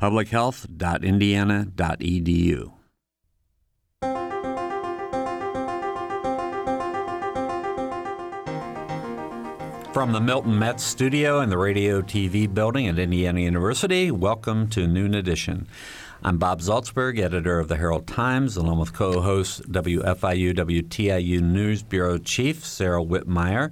publichealth.indiana.edu. From the Milton Metz studio in the Radio TV building at Indiana University, welcome to Noon Edition. I'm Bob Zaltsberg, editor of the Herald Times, along with co host WFIU WTIU News Bureau Chief Sarah Wittmeyer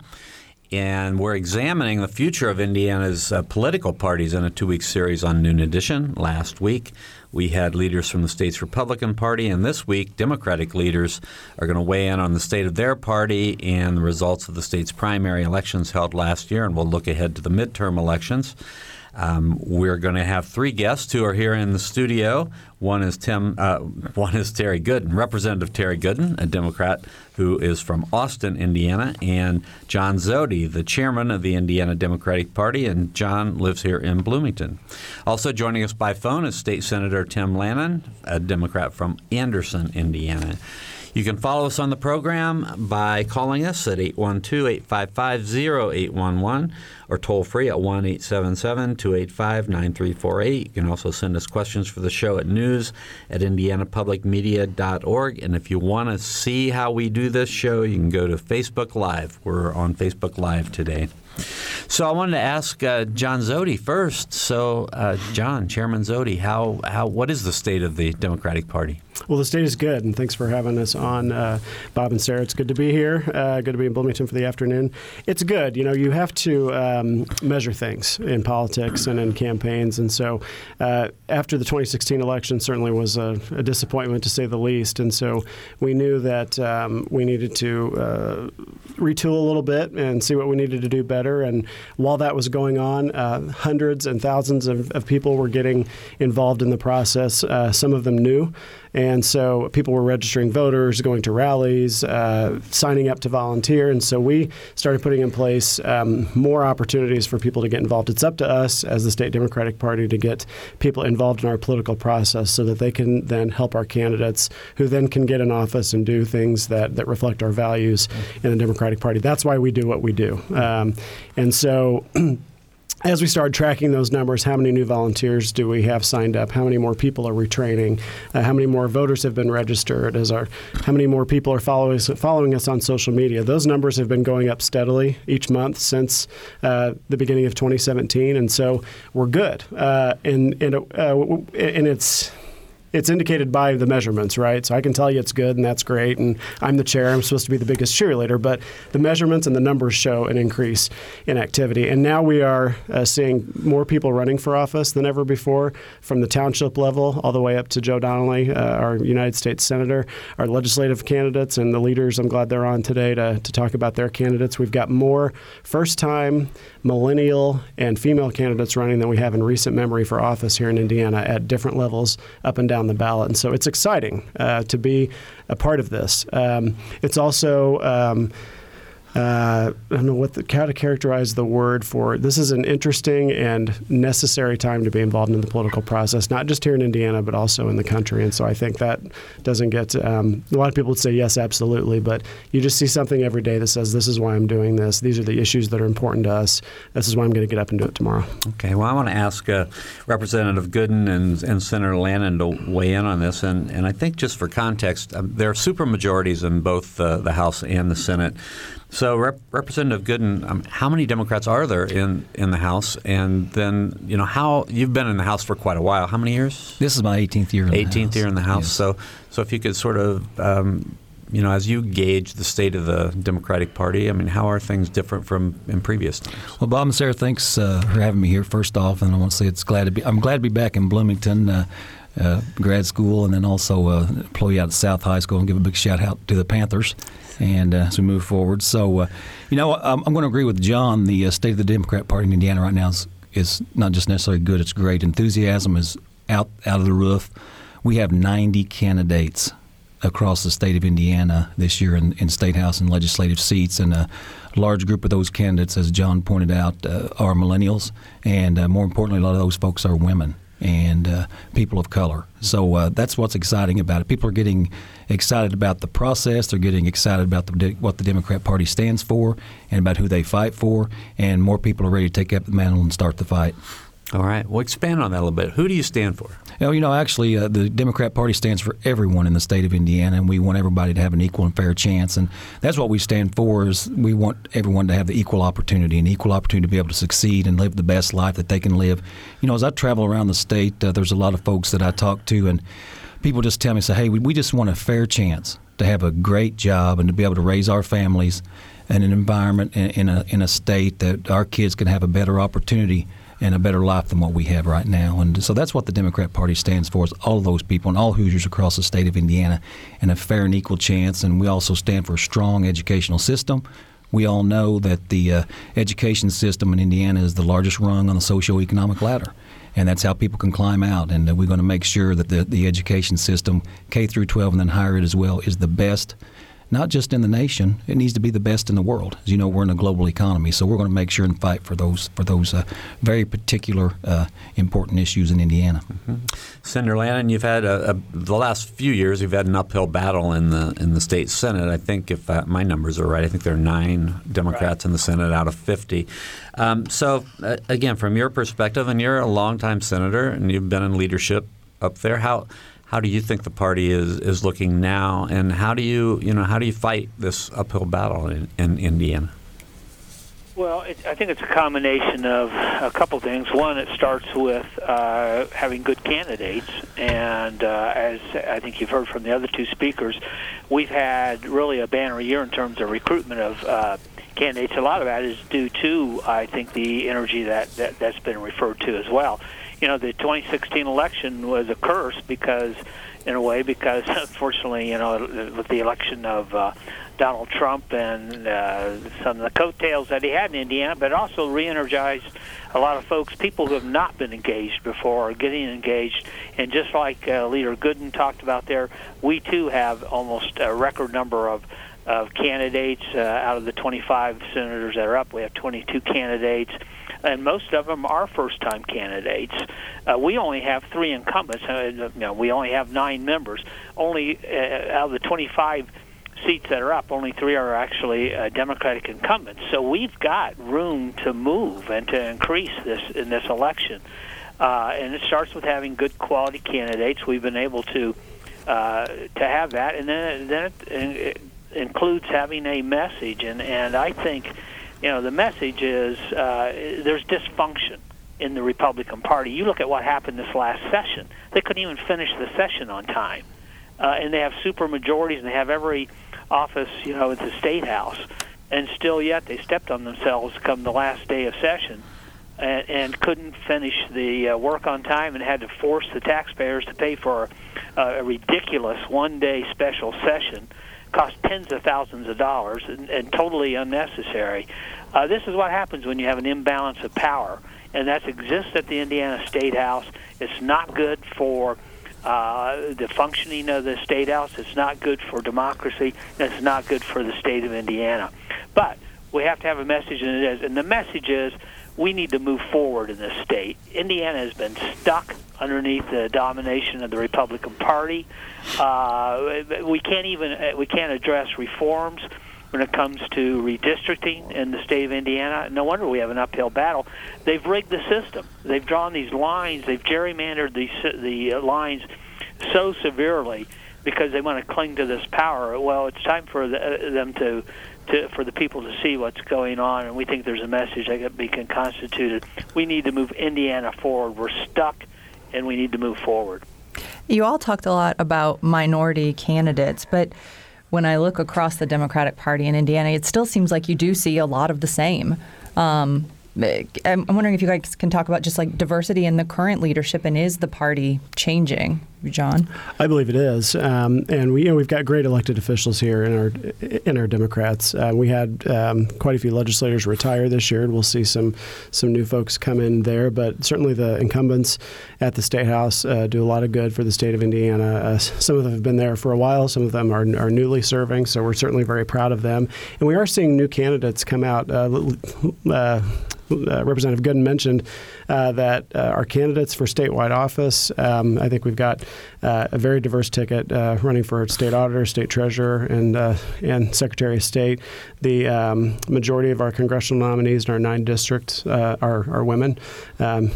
and we're examining the future of Indiana's uh, political parties in a two week series on Noon Edition. Last week, we had leaders from the state's Republican Party, and this week, Democratic leaders are going to weigh in on the state of their party and the results of the state's primary elections held last year, and we'll look ahead to the midterm elections. Um, we're going to have three guests who are here in the studio. One is Tim. Uh, one is Terry Goodin, Representative Terry Goodin, a Democrat who is from Austin, Indiana, and John Zody, the chairman of the Indiana Democratic Party, and John lives here in Bloomington. Also joining us by phone is State Senator Tim Lanane, a Democrat from Anderson, Indiana. You can follow us on the program by calling us at 812 855 0811 or toll free at 1 877 285 9348. You can also send us questions for the show at news at indianapublicmedia.org. And if you want to see how we do this show, you can go to Facebook Live. We're on Facebook Live today. So I wanted to ask uh, John Zody first. So, uh, John, Chairman Zody, how, how what is the state of the Democratic Party? Well, the state is good, and thanks for having us on, uh, Bob and Sarah. It's good to be here. Uh, good to be in Bloomington for the afternoon. It's good. You know, you have to um, measure things in politics and in campaigns, and so uh, after the 2016 election, certainly was a, a, disappointment to say the least. And so we knew that um, we needed to uh, retool a little bit and see what we needed to do better. And while that was going on, uh, hundreds and thousands of, of, people were getting involved in the process. Uh, some of them new. And so people were registering voters, going to rallies, uh, signing up to volunteer. And so we started putting in place um, more opportunities for people to get involved. It's up to us as the state Democratic Party to get people involved in our political process so that they can then help our candidates who then can get in office and do things that, that reflect our values in the Democratic Party. That's why we do what we do. Um, and so as we started tracking those numbers, how many new volunteers do we have signed up? How many more people are retraining? Uh, how many more voters have been registered? Our, how many more people are following following us on social media? Those numbers have been going up steadily each month since uh, the beginning of 2017, and so we're good. Uh, and and uh, and it's it's indicated by the measurements, right? So I can tell you it's good and that's great, and I'm the chair. I'm supposed to be the biggest cheerleader, but the measurements and the numbers show an increase in activity. And now we are uh, seeing more people running for office than ever before, from the township level all the way up to Joe Donnelly, uh, our United States Senator, our legislative candidates, and the leaders. I'm glad they're on today to, to talk about their candidates. We've got more first time millennial and female candidates running than we have in recent memory for office here in Indiana at different levels up and down the ballot. And so it's exciting uh, to be a part of this. Um, it's also um, uh, I don't know what the, how to characterize the word for. This is an interesting and necessary time to be involved in the political process, not just here in Indiana, but also in the country. And so I think that doesn't get um, a lot of people would say yes, absolutely, but you just see something every day that says this is why I'm doing this. These are the issues that are important to us. This is why I'm going to get up and do it tomorrow. Okay. Well, I want to ask uh, Representative Goodin and, and, Senator Lanane to weigh in on this, and, and I think just for context, um, there are supermajorities in both uh, the House and the Senate. So, Rep- Representative Goodin, um, how many Democrats are there in, in the House? And then, you know, how you've been in the House for quite a while. How many years? This is my 18th year. In 18th year in the House. Yes. So, so if you could sort of, um, you know, as you gauge the state of the Democratic Party, I mean, how are things different from in previous times? Well, Bob and Sarah, thanks uh, for having me here. First off, and I want to say it's glad to be. I'm glad to be back in Bloomington. Uh, uh, grad school, and then also uh, employee out at South High School, and give a big shout out to the Panthers and uh, as we move forward. So, uh, you know, I'm, I'm, going to agree with John. The uh, state of the Democrat Party in Indiana right now is, is not just necessarily good; it's great. Enthusiasm is out out of the roof. we have 90 candidates across the state of Indiana this year in, in state house and legislative seats, and a large group of those candidates, as John pointed out, uh, are millennials, and uh, more importantly, a lot of those folks are women and uh, people of color. So uh, that's what's exciting about it. People are getting excited about the process. They're getting excited about the, what the Democrat Party stands for and about who they fight for. And more people are ready to take up the mantle and start the fight. All right. Well, expand on that a little bit. Who do you stand for? Well, you know, actually, uh, the Democrat Party stands for everyone in the state of Indiana, and we want everybody to have an equal and fair chance. And that's what we stand for. Is we want everyone to have the equal opportunity, and equal opportunity to be able to succeed and live the best life that they can live. You know, as I travel around the state, uh, there's a lot of folks that I talk to, and people just tell me, say, "Hey, we, we just want a fair chance to have a great job and to be able to raise our families." in an environment in, in a in a state that our kids can have a better opportunity and a better life than what we have right now. And so that's what the Democrat Party stands for: is all of those people and all Hoosiers across the state of Indiana, and a fair and equal chance. And we also stand for a strong educational system. We all know that the uh, education system in Indiana is the largest rung on the socioeconomic ladder and that's how people can climb out. And uh, we're going to make sure that the, the education system, K through 12 and then higher ed as well, is the best not just in the nation. It needs to be the best in the world. As you know, we're in a global economy, so we're going to make sure and fight for those for those uh, very particular uh, important issues in Indiana. Mm-hmm. Senator Lanane, you've had a, a, the last few years. You've had an uphill battle in the in the state senate. I think if uh, my numbers are right, I think there are nine Democrats right. in the Senate out of fifty. Um, so uh, again, from your perspective, and you're a longtime senator, and you've been in leadership up there. How how do you think the party is, is looking now, and how do you you know how do you fight this uphill battle in, in Indiana? Well, it, I think it's a combination of a couple things. One, it starts with uh, having good candidates, and uh, as I think you've heard from the other two speakers, we've had really a banner year in terms of recruitment of uh, candidates. A lot of that is due to, I think, the energy that, that that's been referred to as well you know, the 2016 election was a curse because, in a way, because unfortunately, you know, with the election of uh, Donald Trump and uh, some of the coattails that he had in Indiana, but also re-energized a lot of folks, people who have not been engaged before, are getting engaged. And just like uh, Leader Goodin talked about there, we too have almost a record number of of candidates uh, out of the 25 senators that are up. We have 22 candidates and most of them are first-time candidates. Uh, we only have three incumbents. Uh, you know, we only have nine members. Only uh, out of the 25 seats that are up, only three are actually uh, Democratic incumbents. So we've got room to move and to increase this in this election. Uh, and it starts with having good quality candidates. We've been able to uh, to have that, and then then it, it includes having a message. And and I think you know, the message is uh, there's dysfunction in the Republican Party. You look at what happened this last session; they couldn't even finish the session on time, uh, and they have super majorities and they have every office, you know, at the state house, and still yet they stepped on themselves come the last day of session. And, and couldn't finish the uh, work on time and had to force the taxpayers to pay for a, a ridiculous one-day special session cost tens of thousands of dollars and, and totally unnecessary. Uh, this is what happens when you have an imbalance of power, and that exists at the Indiana State House. It's not good for uh, the functioning of the state house. It's not good for democracy. And it's not good for the state of Indiana. But we have to have a message, and it is. And the message is we need to move forward in this state. Indiana has been stuck underneath the domination of the Republican Party. Uh, we can't even uh, we can't address reforms when it comes to redistricting in the state of Indiana. No wonder we have an uphill battle. They've rigged the system. They've drawn these lines. They've gerrymandered uh, the the lines so severely because they want to cling to this power. Well, it's time for the, them to to, for the people to see what's going on, and we think there's a message that can be constituted. We need to move Indiana forward. We're stuck, and we need to move forward. You all talked a lot about minority candidates, but when I look across the Democratic Party in Indiana, it still seems like you do see a lot of the same. Um, I'm wondering if you guys can talk about just like diversity in the current leadership, and is the party changing? John? I believe it is, um, and we you know we've got great elected officials here in our in our Democrats. Uh, we had um, quite a few legislators retire this year, and we'll see some some new folks come in there. But certainly the incumbents at the state house uh, do a lot of good for the state of Indiana. Uh, some of them have been there for a while. Some of them are, are newly serving, so we're certainly very proud of them. And we are seeing new candidates come out. Uh, uh, uh, Representative Goodin mentioned uh, that uh, our candidates for statewide office, um, I think we've got uh, a very diverse ticket uh, running for state auditor, state treasurer, and uh, and Secretary of State. The um, majority of our congressional nominees in our nine districts are, are women. Um,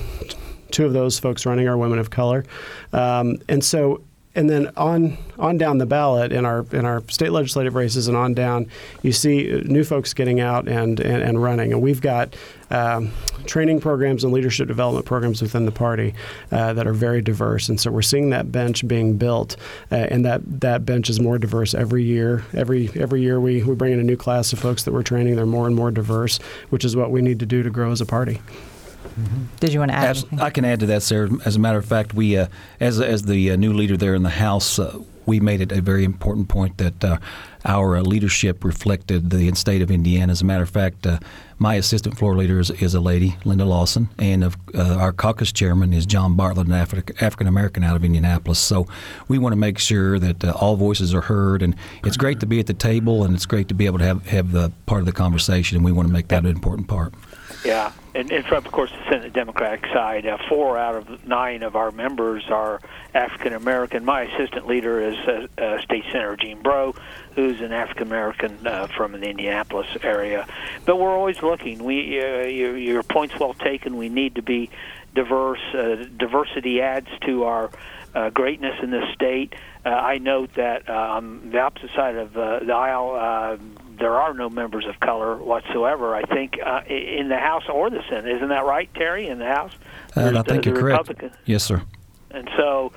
two of those folks running are women of color, um, and so and then on on down the ballot in our in our state legislative races and on down, you see new folks getting out and and, and running, and we've got um, training programs and leadership development programs within the party uh, that are very diverse, and so we're seeing that bench being built, uh, and that that bench is more diverse every year. Every every year we we bring in a new class of folks that we're training. They're more and more diverse, which is what we need to do to grow as a party. Mm-hmm. Did you want to add? As, I can add to that, Sarah. As a matter of fact, we, uh, as as the uh, new leader there in the House, uh, we made it a very important point that uh, our uh, leadership reflected the state of Indiana. As a matter of fact, uh, my assistant floor leader is, is, a lady, Linda Lawson, and our caucus chairman is John Bartlett, an Afri- African American out of Indianapolis. So we want to make sure that all voices are heard, and it's great to be at the table, and it's great to be able to have have the part of the conversation, and we want to make that an important part. Yeah, and, and from, of course, the Democratic side, uh, four out of nine of our members are African American. My assistant leader is uh, uh, State Senator Jean Breaux, who's an African American uh, from the Indianapolis area. But we're always looking. We, uh, your, your point's well taken. We need to be diverse. Uh, diversity adds to our uh, greatness in this state. Uh, I note that on the opposite side of uh, the aisle, uh, there are no members of color whatsoever. I think uh, in the House or the Senate, isn't that right, Terry? In the House, uh, I think you're correct. Yes, sir. And so,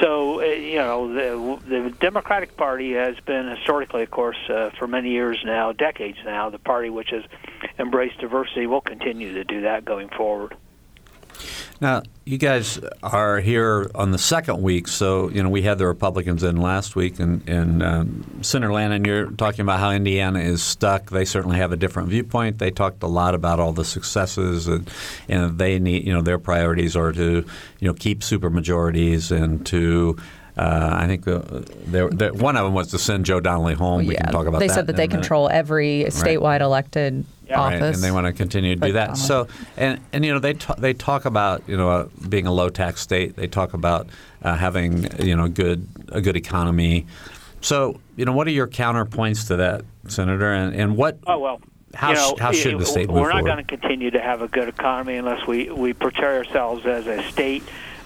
so uh, you know, the, the Democratic Party has been historically, of course, uh, for many years now, decades now, the party which has embraced diversity. will continue to do that going forward. Now, you guys are here on the second week, so you know we had the Republicans in last week, and, and um, Senator Lanane, you're talking about how Indiana is stuck. They certainly have a different viewpoint. They talked a lot about all the successes, and, and they need you know their priorities are to you know keep supermajorities and to uh, I think the, the, the, one of them was to send Joe Donnelly home. Yeah. We can talk about they that. They said that they control every statewide right. elected yeah. office, right. and they want to continue to do that. So, and and you know they t- they talk about you know uh, being a low tax state. They talk about uh, having you know good a good economy. So, you know, what are your counterpoints to that, Senator? And and what? Oh well. How, you know, how should the state We're not going to continue to have a good economy unless we, we portray ourselves as a state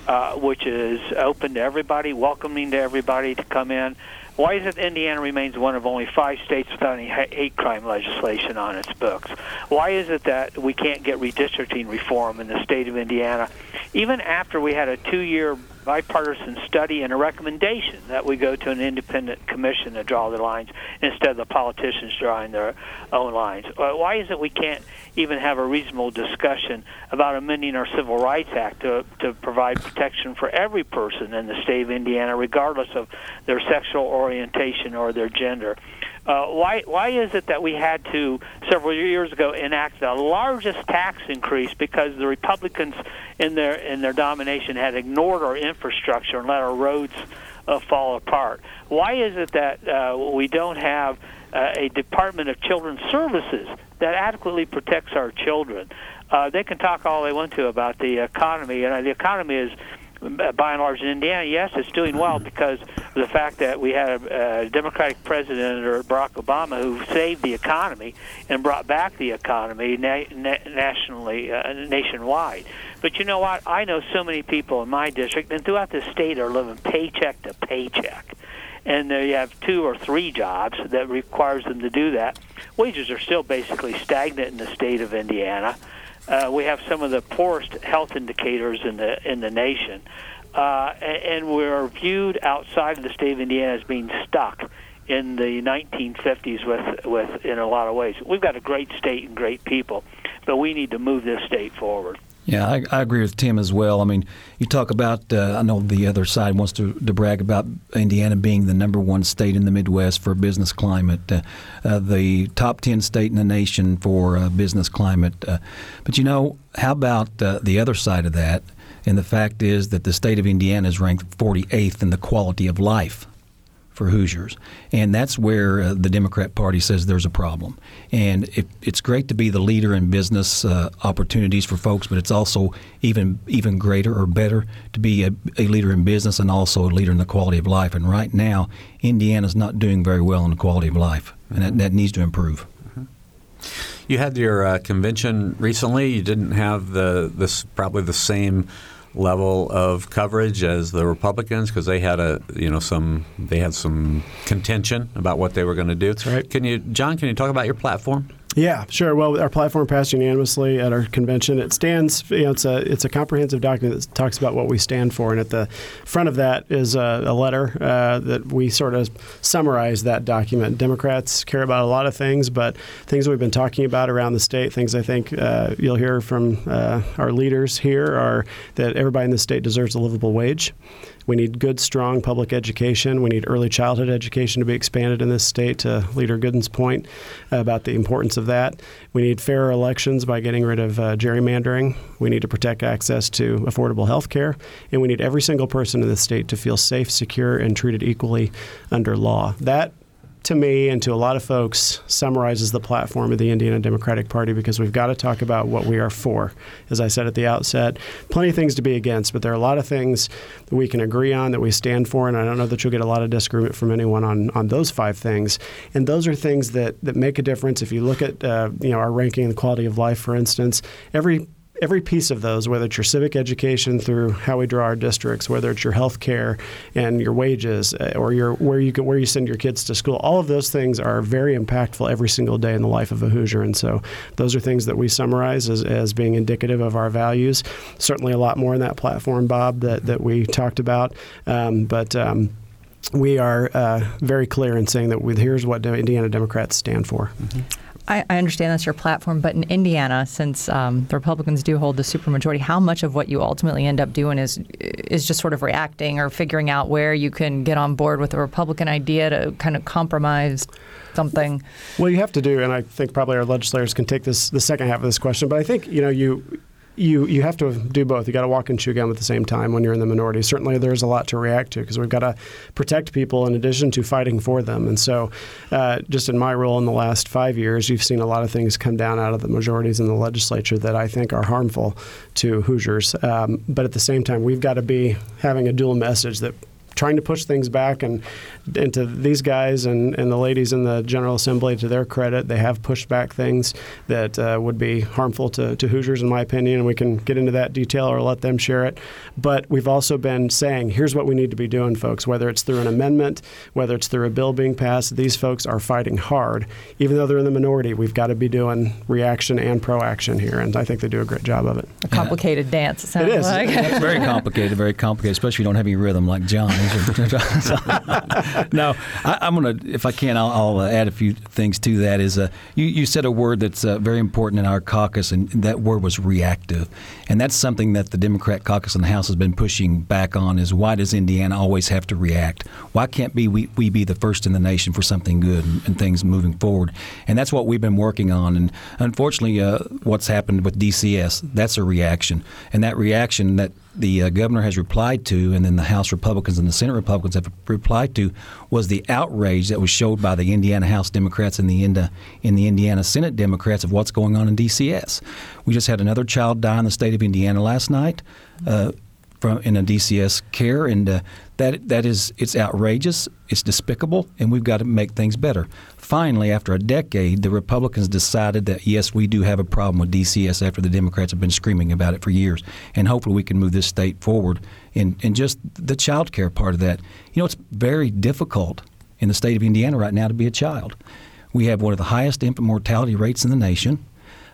uh, which is open to everybody, welcoming to everybody to come in. Why is it Indiana remains one of only five states without any hate crime legislation on its books? Why is it that we can't get redistricting reform in the state of Indiana, even after we had a two-year bipartisan study and a recommendation that we go to an independent commission to draw the lines instead of the politicians drawing their own lines? Uh, why is it we can't even have a reasonable discussion about amending our Civil Rights Act to, to provide protection for every person in the state of Indiana, regardless of their sexual orientation or their gender? Uh, why why is it that we had to several years ago enact the largest tax increase because the Republicans in their in their domination had ignored our infrastructure and let our roads uh, fall apart? Why is it that uh, we don't have uh, a Department of Children's Services that adequately protects our children? Uh, they can talk all they want to about the economy, and uh, the economy is by and large in Indiana, yes, it's doing well because of the fact that we had a, a Democratic president or Barack Obama who saved the economy and brought back the economy na- na- nationally, uh, nationwide. But you know what? I know so many people in my district and throughout the state are living paycheck to paycheck and they have two or three jobs that requires them to do that. Wages are still basically stagnant in the state of Indiana uh, we have some of the poorest health indicators in the in the nation, uh, and, and we're viewed outside of the state of Indiana as being stuck in the 1950s with with in a lot of ways. We've got a great state and great people, but we need to move this state forward. Yeah, I, I, agree with Tim as well. I mean, you talk about, uh, I know the other side wants to, to, brag about Indiana being the number one state in the Midwest for business climate, uh, uh, the top 10 state in the nation for uh, business climate. Uh, but you know, how about uh, the other side of that? And the fact is that the state of Indiana is ranked 48th in the quality of life for Hoosiers. And that's where uh, the Democrat Party says there's a problem. And it, it's great to be the leader in business uh, opportunities for folks, but it's also even even greater or better to be a, a, leader in business and also a leader in the quality of life. And right now, Indiana's not doing very well in the quality of life, and that, that needs to improve. Mm-hmm. You had your uh, convention recently. You didn't have the this probably the same level of coverage as the Republicans because they had a you know some they had some contention about what they were going to do. That's right. Can you, John? Can you talk about your platform? Yeah, sure. Well, our platform passed unanimously at our convention. It stands, you know, it's a it's a comprehensive document that talks about what we stand for, and at the front of that is a, a letter uh, that we sort of summarize that document. Democrats care about a lot of things, but things we've been talking about around the state, things I think uh, you'll hear from uh, our leaders here, are that everybody in the state deserves a livable wage. We need good, strong public education. We need early childhood education to be expanded in this state, to Leader Goodin's point about the importance of that. We need fairer elections by getting rid of uh, gerrymandering. We need to protect access to affordable health care. And we need every single person in the state to feel safe, secure, and treated equally under law. That to me and to a lot of folks, summarizes the platform of the Indiana Democratic Party because we've got to talk about what we are for. As I said at the outset, plenty of things to be against, but there are a lot of things that we can agree on that we stand for, and I don't know that you'll get a lot of disagreement from anyone on, on those five things. And those are things that, that make a difference. If you look at uh, you know our ranking and quality of life, for instance, every every piece of those, whether it's your civic education through how we draw our districts, whether it's your health care and your wages, uh, or your where you where you send your kids to school, all of those things are very impactful every single day in the life of a Hoosier. And so those are things that we summarize as, as being indicative of our values. Certainly a lot more in that platform, Bob, that, that we talked about. Um, but um, we are uh, very clear in saying that we, here's what Indiana Democrats stand for. Mm-hmm. I, I, understand that's your platform, but in Indiana, since um, the Republicans do hold the supermajority, how much of what you ultimately end up doing is is just sort of reacting or figuring out where you can get on board with a Republican idea to kind of compromise something? Well, you have to do, and I think probably our legislators can take this the second half of this question, but I think you know you you you have to do both. You got to walk and chew gum at the same time when you're in the minority. Certainly, there's a lot to react to because we've got to protect people in addition to fighting for them. And so, uh, just in my role in the last five years, you've seen a lot of things come down out of the majorities in the legislature that I think are harmful to Hoosiers. Um, but at the same time, we've got to be having a dual message that trying to push things back and into these guys and, and the ladies in the General Assembly, to their credit, they have pushed back things that uh, would be harmful to, to Hoosiers, in my opinion, and we can get into that detail or let them share it. But we've also been saying, here's what we need to be doing, folks, whether it's through an amendment, whether it's through a bill being passed, these folks are fighting hard. Even though they're in the minority, we've got to be doing reaction and proaction here, and I think they do a great job of it. A complicated yeah. dance, it sounds it is. like. it's very complicated, very complicated, especially if you don't have any rhythm like John. no, I, am to, if I can, I'll, I'll, uh, add a few things to that. Is uh, you, you said a word that's uh, very important in our caucus, and that word was reactive, and that's something that the Democrat caucus in the House has been pushing back on. Is why does Indiana always have to react? Why can't be we, we be the first in the nation for something good and, and things moving forward? And that's what we've been working on. And unfortunately, uh, what's happened with DCS, that's a reaction, and that reaction that the uh, governor has replied to, and then the House Republicans and the Senate Republicans have replied to, was the outrage that was showed by the Indiana House Democrats and the in the Indiana Senate Democrats of what's going on in DCS. We just had another child die in the state of Indiana last night. Uh, from in a DCS care, and uh, that that is it's outrageous, it's despicable, and we've got to make things better. Finally, after a decade, the Republicans decided that yes, we do have a problem with DCS after the Democrats have been screaming about it for years, and hopefully we can move this state forward in in just the child care part of that. You know, it's very difficult in the state of Indiana right now to be a child. We have one of the highest infant mortality rates in the nation.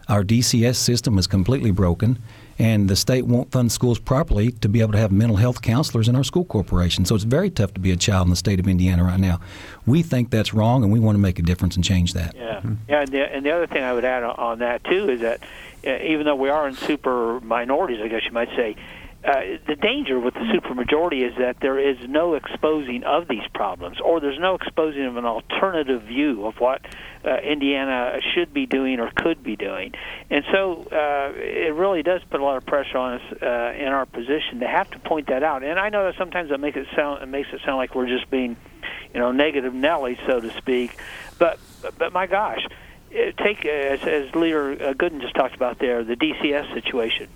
Our DCS system is completely broken and the state won't fund schools properly to be able to have mental health counselors in our school corporation. So it's very tough to be a child in the state of Indiana right now. We think that's wrong, and we want to make a difference and change that. Yeah, yeah. And the, and the other thing I would add on that too is that uh, even though we are in super minorities, I guess you might say, uh, the danger with the supermajority is that there is no exposing of these problems, or there's no exposing of an alternative view of what uh, Indiana should be doing or could be doing. And so uh, it really does put a lot of pressure on us uh, in our position to have to point that out. And I know that sometimes that makes it sound it makes it sound like we're just being, you know, negative Nelly, so to speak. But but my gosh, take as, as Leader Goodin just talked about there, the DCS situation.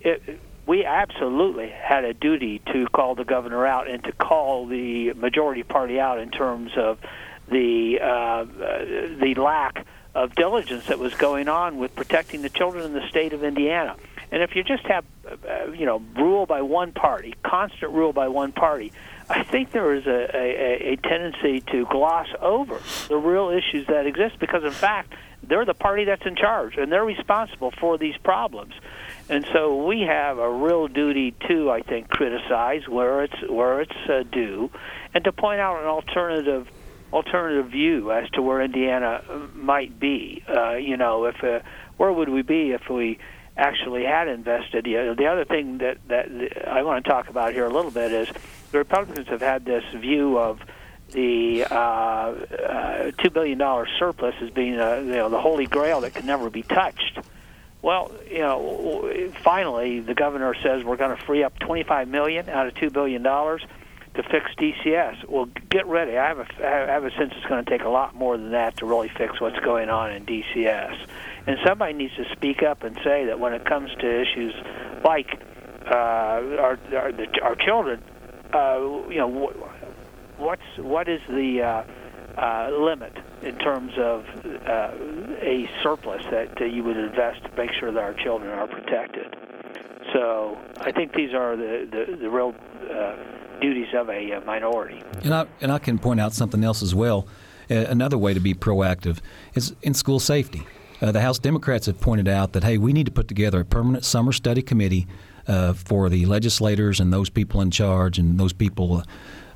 It, we absolutely had a duty to call the governor out and to call the majority party out in terms of the uh, the lack of diligence that was going on with protecting the children in the state of Indiana. And if you just have, uh, you know, rule by one party, constant rule by one party, I think there is a, a, a tendency to gloss over the real issues that exist because, in fact, they're the party that's in charge and they're responsible for these problems. And so we have a real duty to, I think, criticize where it's where it's uh, due, and to point out an alternative alternative view as to where Indiana uh, might be. Uh, you know, if uh, where would we be if we actually had invested? You the other thing that that I want to talk about here a little bit is the Republicans have had this view of the uh, uh, two billion dollar surplus as being uh, you know the holy grail that can never be touched. Well, you know, finally the governor says we're going to free up 25 million out of two billion dollars to fix DCS. Well, get ready. I have a I have a sense it's going to take a lot more than that to really fix what's going on in DCS. And somebody needs to speak up and say that when it comes to issues like uh, our our, the, our children, uh, you know, what's what is the uh, uh, limit in terms of uh, a surplus that uh, you would invest to make sure that our children are protected. So I think these are the the, the real uh, duties of a uh, minority. And I and I can point out something else as well. Uh, another way to be proactive is in school safety. the House Democrats have pointed out that hey, we need to put together a permanent summer study committee for the legislators and those people in charge and those people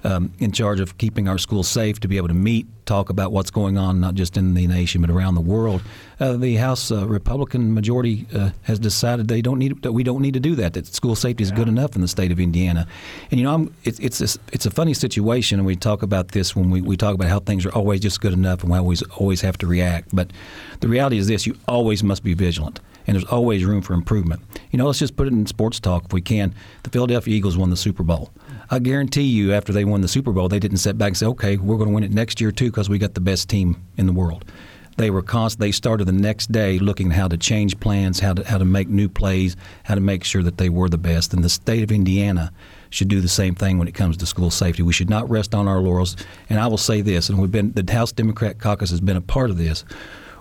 um, in charge of keeping our schools safe to be able to meet, talk about what's going on, not just in the nation but around the world. Uh, the House uh, Republican majority uh, has decided they don't need that we don't need to do that. That school safety is yeah. good enough in the state of Indiana. And you know, I'm, it's it's a, it's a funny situation, and we talk about this when we, we talk about how things are always just good enough and we always always have to react. But the reality is this: you always must be vigilant and there's always room for improvement. You know, let's just put it in sports talk if we can. The Philadelphia Eagles won the Super Bowl. I guarantee you, after they won the Super Bowl, they didn't sit back and say, "Okay, we're going to win it next year too because we got the best team in the world." They were const- They started the next day looking at how to change plans, how to how to make new plays, how to make sure that they were the best. And the state of Indiana should do the same thing when it comes to school safety. We should not rest on our laurels. And I will say this, and we've been the House Democrat Caucus has been a part of this.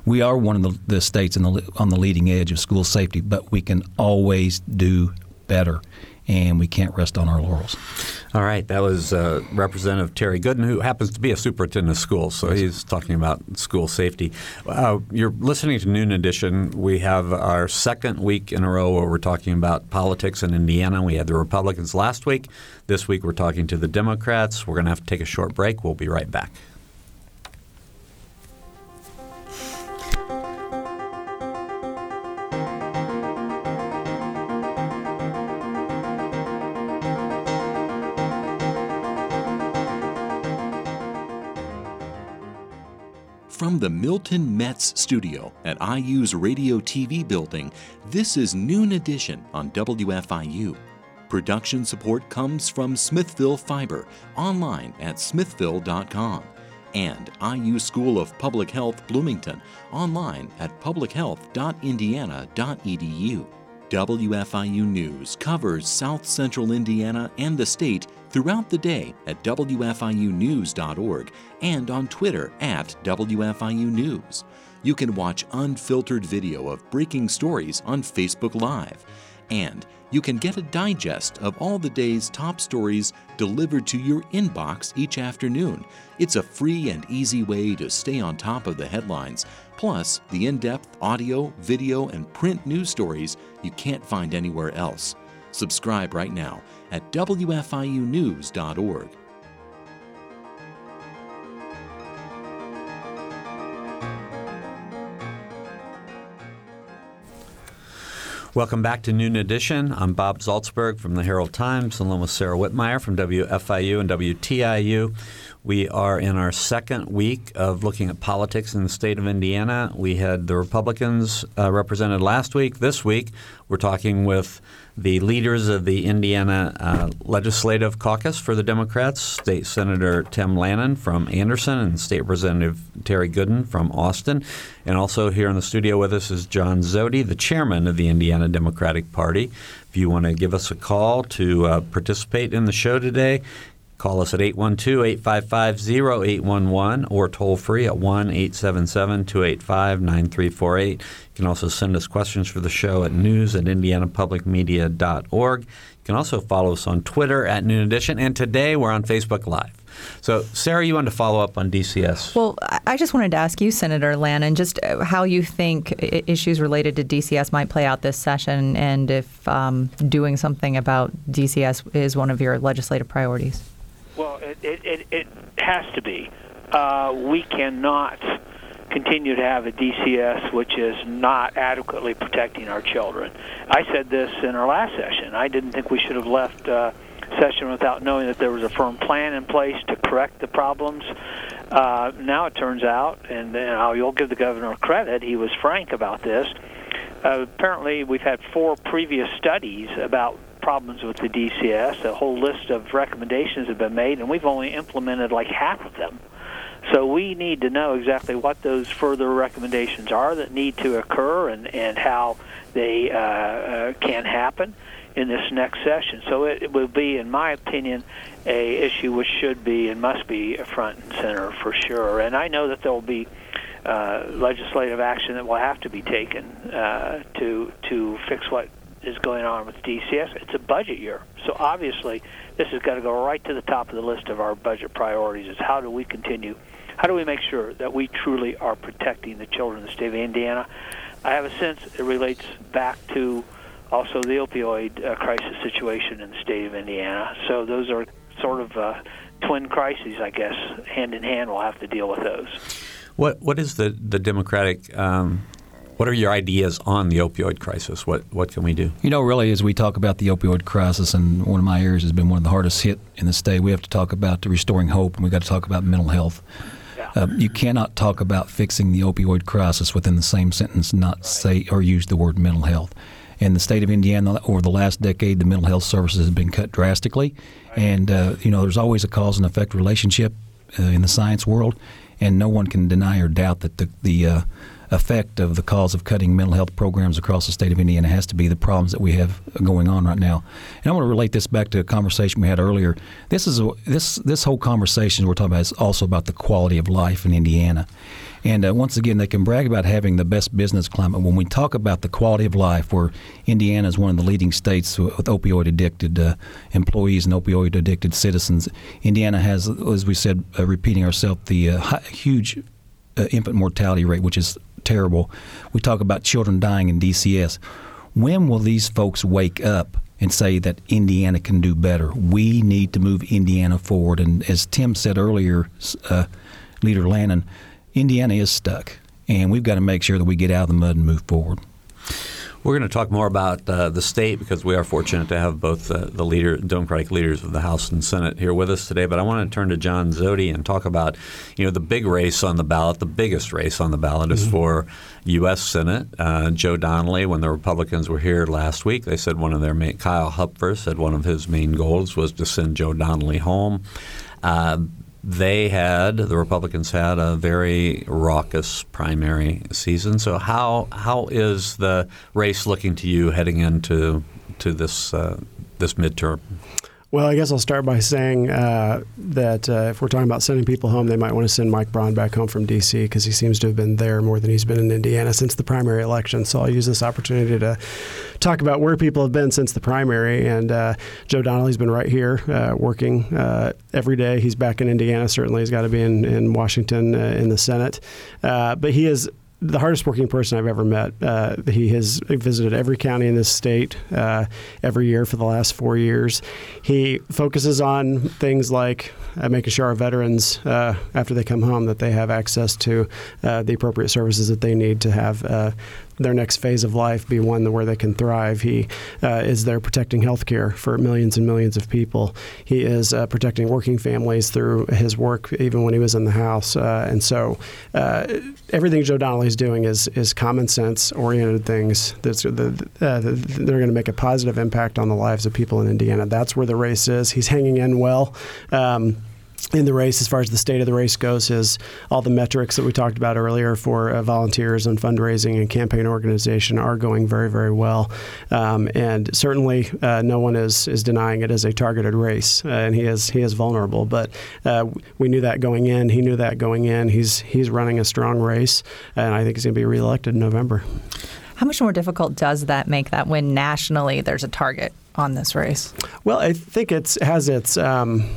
We are one of the, the states the, on the leading edge of school safety, but we can always do better and we can't rest on our laurels. All right, that was uh, Representative Terry Goodin, who happens to be a superintendent of schools, so he's talking about school safety. Uh, you're listening to Noon Edition. We have our second week in a row where we're talking about politics in Indiana. We had the Republicans last week. This week we're talking to the Democrats. We're going to have to take a short break. We'll be right back. From the Milton Metz studio at IU's Radio TV building, this is Noon Edition on WFIU. Production support comes from Smithville Fiber, online at smithville.com, and IU School of Public Health Bloomington, online at publichealth.indiana.edu. WFIU News covers South Central Indiana and the state throughout the day at WFIUnews.org and on Twitter at WFIU News. You can watch unfiltered video of breaking stories on Facebook Live. And you can get a digest of all the day's top stories delivered to your inbox each afternoon. It's a free and easy way to stay on top of the headlines, plus the in depth audio, video, and print news stories you can't find anywhere else. Subscribe right now at WFIUnews.org. Welcome back to Noon Edition. I'm Bob Zaltsberg from the Herald Times, along with Sarah Wittmeyer from WFIU and WTIU. We are in our second week of looking at politics in the state of Indiana. We had the Republicans uh, represented last week. This week, we're talking with the leaders of the Indiana uh, Legislative Caucus for the Democrats, State Senator Tim Lanane from Anderson and State Representative Terry Goodin from Austin. And also here in the studio with us is John Zody, the chairman of the Indiana Democratic Party. If you want to give us a call to uh, participate in the show today, Call us at 812 855 0811 or toll free at 1 877 285 9348. You can also send us questions for the show at news at indianapublicmedia.org. You can also follow us on Twitter at Noon Edition, and today we're on Facebook Live. So, Sarah, you wanted to follow up on DCS. Well, I just wanted to ask you, Senator Lanane, just how you think issues related to DCS might play out this session and if um, doing something about DCS is one of your legislative priorities. Well, it, it, it, it has to be. Uh, we cannot continue to have a DCS which is not adequately protecting our children. I said this in our last session. I didn't think we should have left uh, session without knowing that there was a firm plan in place to correct the problems. Uh, now it turns out, and uh, you'll give the governor credit, he was frank about this. Uh, apparently, we've had four previous studies about problems with the DCS. A whole list of recommendations have been made, and we've only implemented like half of them. So we need to know exactly what those further recommendations are that need to occur and, and how they uh, uh, can happen in this next session. So it, it will be, in my opinion, a issue which should be and must be front and center for sure. And I know that there will be uh, legislative action that will have to be taken uh, to to fix what is going on with DCS. It's a budget year, so obviously this has got to go right to the top of the list of our budget priorities. Is how do we continue? How do we make sure that we truly are protecting the children of the state of Indiana? I have a sense it relates back to also the opioid uh, crisis situation in the state of Indiana. So those are sort of uh, twin crises, I guess. Hand in hand, we'll have to deal with those. What what is the the Democratic um, what are your ideas on the opioid crisis? What what can we do? You know, really, as we talk about the opioid crisis, and one of my areas has been one of the hardest hit in the state, we have to talk about restoring hope, and we've got to talk about mental health. Yeah. Um, you cannot talk about fixing the opioid crisis within the same sentence, not right. say or use the word mental health. In the state of Indiana, over the last decade, the mental health services have been cut drastically, right. and uh, you know, there's always a cause and effect relationship uh, in the science world, and no one can deny or doubt that the the uh, effect of the cause of cutting mental health programs across the state of Indiana has to be the problems that we have going on right now. And I want to relate this back to a conversation we had earlier. This is a, this this whole conversation we're talking about is also about the quality of life in Indiana. And uh, once again, they can brag about having the best business climate. When we talk about the quality of life, where Indiana is one of the leading states with opioid addicted uh, employees and opioid addicted citizens, Indiana has, as we said, uh, repeating ourselves, the uh, huge uh, infant mortality rate, which is terrible. We talk about children dying in DCS. When will these folks wake up and say that Indiana can do better? We need to move Indiana forward. And as Tim said earlier, uh, Leader Lanane, Indiana is stuck, and we've got to make sure that we get out of the mud and move forward. We're going to talk more about uh, the state because we are fortunate to have both uh, the leader, Democratic leaders of the House and Senate here with us today. But I want to turn to John Zody and talk about, you know, the big race on the ballot. The biggest race on the ballot mm-hmm. is for U.S. Senate. Uh, Joe Donnelly, when the Republicans were here last week, they said one of their main, Kyle Hupfer said one of his main goals was to send Joe Donnelly home. Uh, they had the Republicans had a very raucous primary season. So how how is the race looking to you heading into to this uh, this midterm? Well, I guess I'll start by saying uh, that uh, if we're talking about sending people home, they might want to send Mike Braun back home from D.C. because he seems to have been there more than he's been in Indiana since the primary election. So I'll use this opportunity to talk about where people have been since the primary. And uh, Joe Donnelly's been right here uh, working uh, every day. He's back in Indiana. Certainly, he's got to be in, in Washington uh, in the Senate. but he is the hardest working person I've ever met. Uh, he has visited every county in this state uh, every year for the last four years. He focuses on things like uh, making sure our veterans, uh, after they come home, that they have access to uh, the appropriate services that they need to have their next phase of life be one where they can thrive. He uh, is there protecting health care for millions and millions of people. He is uh, protecting working families through his work, even when he was in the House. Uh, and so everything Joe Donnelly is doing is, is common sense oriented things that's, they're going to make a positive impact on the lives of people in Indiana. That's where the race is. He's hanging in well. Um, in the race, as far as the state of the race goes, is all the metrics that we talked about earlier for uh, volunteers and fundraising and campaign organization are going very, very well. Um, and certainly, uh, no one is is denying it as a targeted race, uh, and he is he is vulnerable. But uh, we knew that going in. He knew that going in. He's he's running a strong race, and I think he's going to be reelected in November. How much more difficult does that make that when nationally there's a target on this race? Well, I think it has its. Um,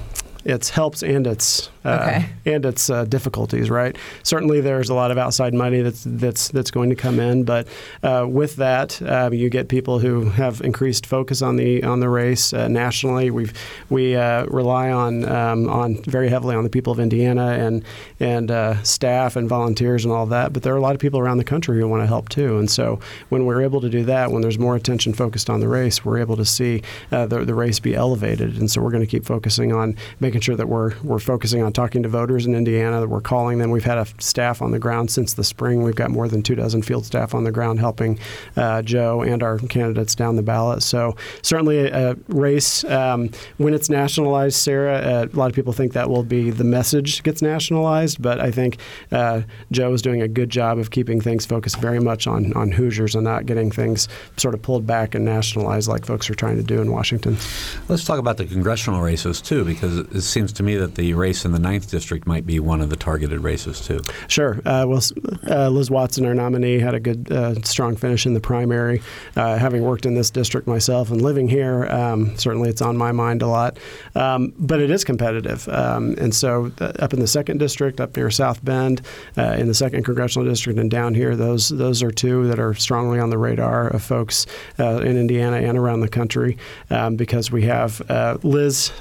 its helps and its uh, okay. and its uh, difficulties. Right. Certainly, there's a lot of outside money that's that's that's going to come in, but uh, with that, um, you get people who have increased focus on the on the race uh, nationally. We we uh, rely on um, on very heavily on the people of Indiana and and uh, staff and volunteers and all that. But there are a lot of people around the country who want to help too. And so when we're able to do that, when there's more attention focused on the race, we're able to see the the race be elevated. And so we're going to keep focusing on making sure that we're we're focusing on talking to voters in Indiana. That we're calling them. We've had a staff on the ground since the spring. We've got more than two dozen field staff on the ground helping uh, Joe and our candidates down the ballot. So certainly a, race um, when it's nationalized, Sarah. Uh, a lot of people think that will be the message gets nationalized, but I think uh, Joe is doing a good job of keeping things focused very much on on Hoosiers and not getting things sort of pulled back and nationalized like folks are trying to do in Washington. Let's talk about the congressional races too, because it seems to me that the race in the ninth district might be one of the targeted races too. Sure. Uh, well, uh, Liz Watson, our nominee, had a good, uh, strong finish in the primary. Uh, having worked in this district myself and living here, um, certainly it's on my mind a lot. Um, but it is competitive, um, and so uh, up in the second district, up near South Bend, uh, in the second congressional district, and down here, those those are two that are strongly on the radar of folks in Indiana and around the country um, because we have Liz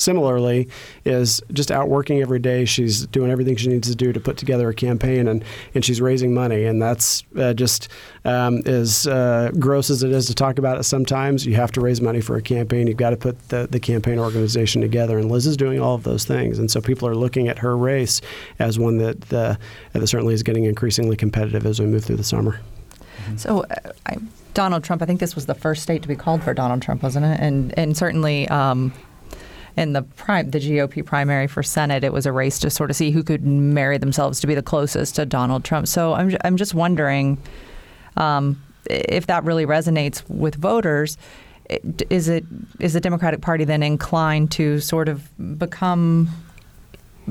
similarly is just out working every day. She's doing everything she needs to do to put together a campaign, and, and she's raising money. And that's uh, just um, as uh, gross as it is to talk about it sometimes. You have to raise money for a campaign. You've got to put the, the campaign organization together. And Liz is doing all of those things. And so people are looking at her race as one that, that certainly is getting increasingly competitive as we move through the summer. So, uh, I, Donald Trump, I think this was the first state to be called for Donald Trump, wasn't it? And and certainly um, in the prime, the GOP primary for Senate, it was a race to sort of see who could marry themselves to be the closest to Donald Trump. So I'm I'm just wondering um, if that really resonates with voters. Is it is the Democratic Party then inclined to sort of become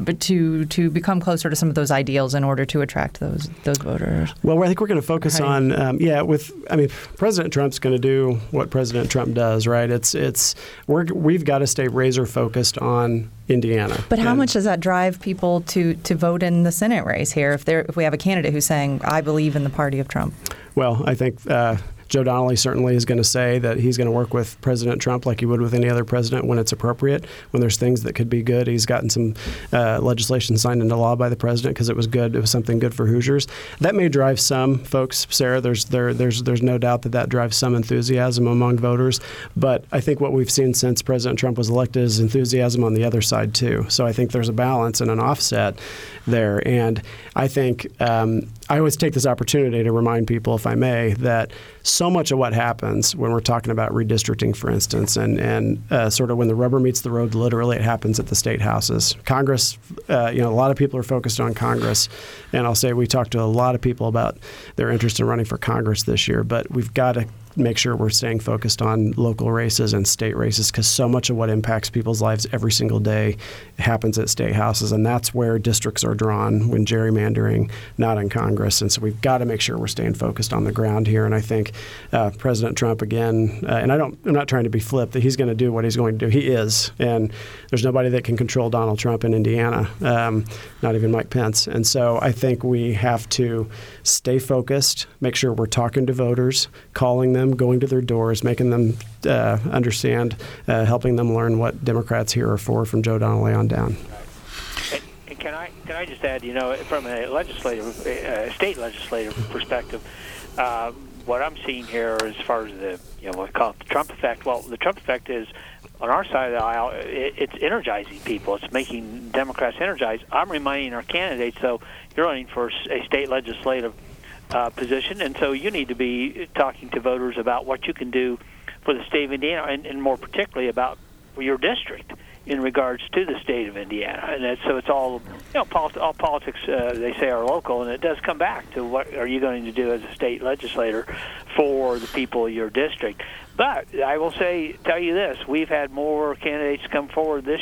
but to to become closer to some of those ideals in order to attract those those voters? Well, I think we're going to focus on um, yeah. With I mean, President Trump's going to do what President Trump does, right? It's it's we're we've got to stay razor focused on Indiana. But how and, much does that drive people to to vote in the Senate race here? If there if we have a candidate who's saying I believe in the party of Trump. Well, I think. Uh, Joe Donnelly certainly is going to say that he's going to work with President Trump like he would with any other president when it's appropriate. When there's things that could be good, he's gotten some uh, legislation signed into law by the president because it was good. It was something good for Hoosiers. That may drive some folks, Sarah. There's there there's there's no doubt that that drives some enthusiasm among voters. But I think what we've seen since President Trump was elected is enthusiasm on the other side too. So I think there's a balance and an offset there. And I think um, I always take this opportunity to remind people, if I may, that so much of what happens when we're talking about redistricting, for instance, and and uh, sort of when the rubber meets the road, literally, it happens at the state houses. Congress, uh, you know, a lot of people are focused on Congress, and I'll say we talked to a lot of people about their interest in running for Congress this year, but we've got to make sure we're staying focused on local races and state races because so much of what impacts people's lives every single day happens at state houses, and that's where districts are drawn when gerrymandering, not in Congress. And so we've got to make sure we're staying focused on the ground here. And I think uh, President Trump again, uh, and I don't, I'm not trying to be flip that he's going to do what he's going to do. He is, and there's nobody that can control Donald Trump in Indiana, um, not even Mike Pence. And so I think we have to stay focused, make sure we're talking to voters, calling them, going to their doors, making them uh, understand, uh, helping them learn what Democrats here are for from Joe Donnelly on down. Can I can I just add, you know, from a legislative, uh, state legislative perspective, uh, what I'm seeing here as far as the you know what we call it the Trump effect. Well, the Trump effect is on our side of the aisle, it, it's energizing people. It's making Democrats energized. I'm reminding our candidates, so you're running for a state legislative uh, position, and so you need to be talking to voters about what you can do for the state of Indiana, and, and more particularly about your district in regards to the state of Indiana. And it's, so it's all, you know, polit- all politics uh, they say are local, and it does come back to what are you going to do as a state legislator for the people of your district. But I will say, tell you this: we've had more candidates come forward this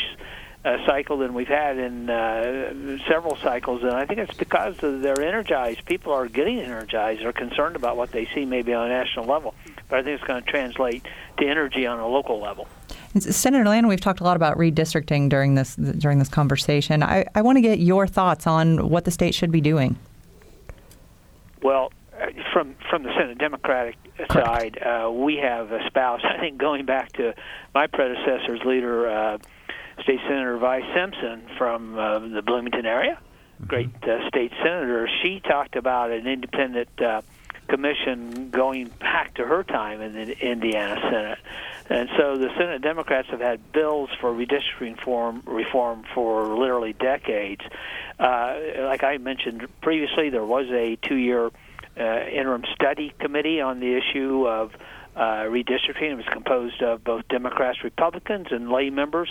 uh, cycle than we've had in uh, several cycles, and I think it's because they're energized. People are getting energized. They're concerned about what they see maybe on a national level, but I think it's going to translate to energy on a local level. Senator Lanane, we've talked a lot about redistricting during this during this conversation. I, I want to get your thoughts on what the state should be doing. Well, uh, from from the Senate Democratic side, uh, we have espoused. I think going back to my predecessor's leader, uh, State Senator Vi Simpson from uh, the Bloomington area, great uh, state senator. She talked about an independent uh, commission going back to her time in the Indiana Senate. And so the Senate Democrats have had bills for redistricting reform, reform for literally decades. Uh, like I mentioned previously, there was a two-year uh, interim study committee on the issue of uh, redistricting. It was composed of both Democrats, Republicans, and lay members.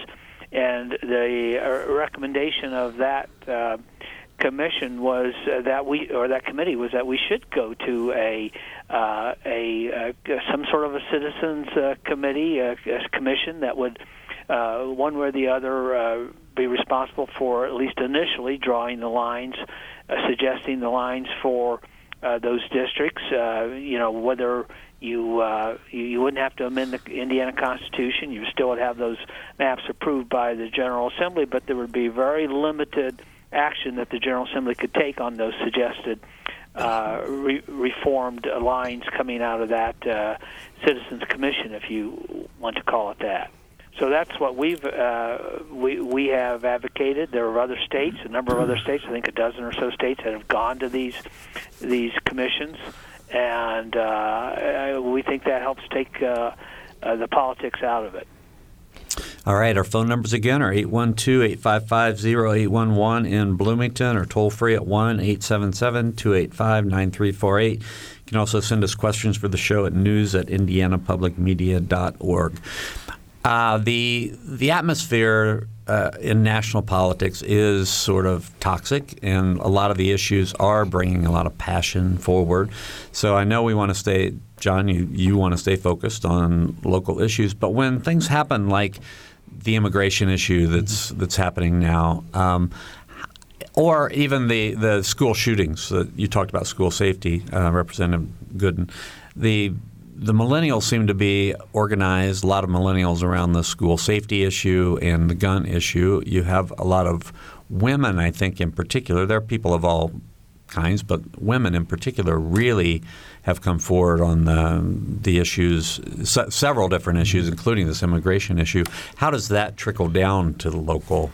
And the uh, recommendation of that uh, commission was uh, that we or that committee was that we should go to a uh, a uh, some sort of a citizens uh, committee a, a commission that would uh, one way or the other uh, be responsible for at least initially drawing the lines uh, suggesting the lines for uh, those districts uh, you know whether you, uh, you you wouldn't have to amend the Indiana Constitution. You still would have those maps approved by the General Assembly, but there would be very limited action that the General Assembly could take on those suggested uh, re- reformed lines coming out of that uh, Citizens Commission, if you want to call it that. So that's what we've uh, we we have advocated. There are other states, a number of other states, I think a dozen or so states that have gone to these these commissions, and uh, we think that helps take uh, uh, the politics out of it. All right, our phone numbers again are 812 855 0811 in Bloomington or toll free at 1 877 285 9348. You can also send us questions for the show at news at indianapublicmedia.org. Uh, the, the atmosphere uh, in national politics is sort of toxic, and a lot of the issues are bringing a lot of passion forward. So I know we want to stay, John, you, you want to stay focused on local issues, but when things happen like the immigration issue that's that's happening now, um, or even the, the school shootings that you talked about, school safety, uh, Representative Goodin, the the millennials seem to be organized. A lot of millennials around the school safety issue and the gun issue. You have a lot of women, I think, in particular. There are people of all kinds, but women in particular really have come forward on the, the issues, se- several different issues, including this immigration issue. How does that trickle down to the local?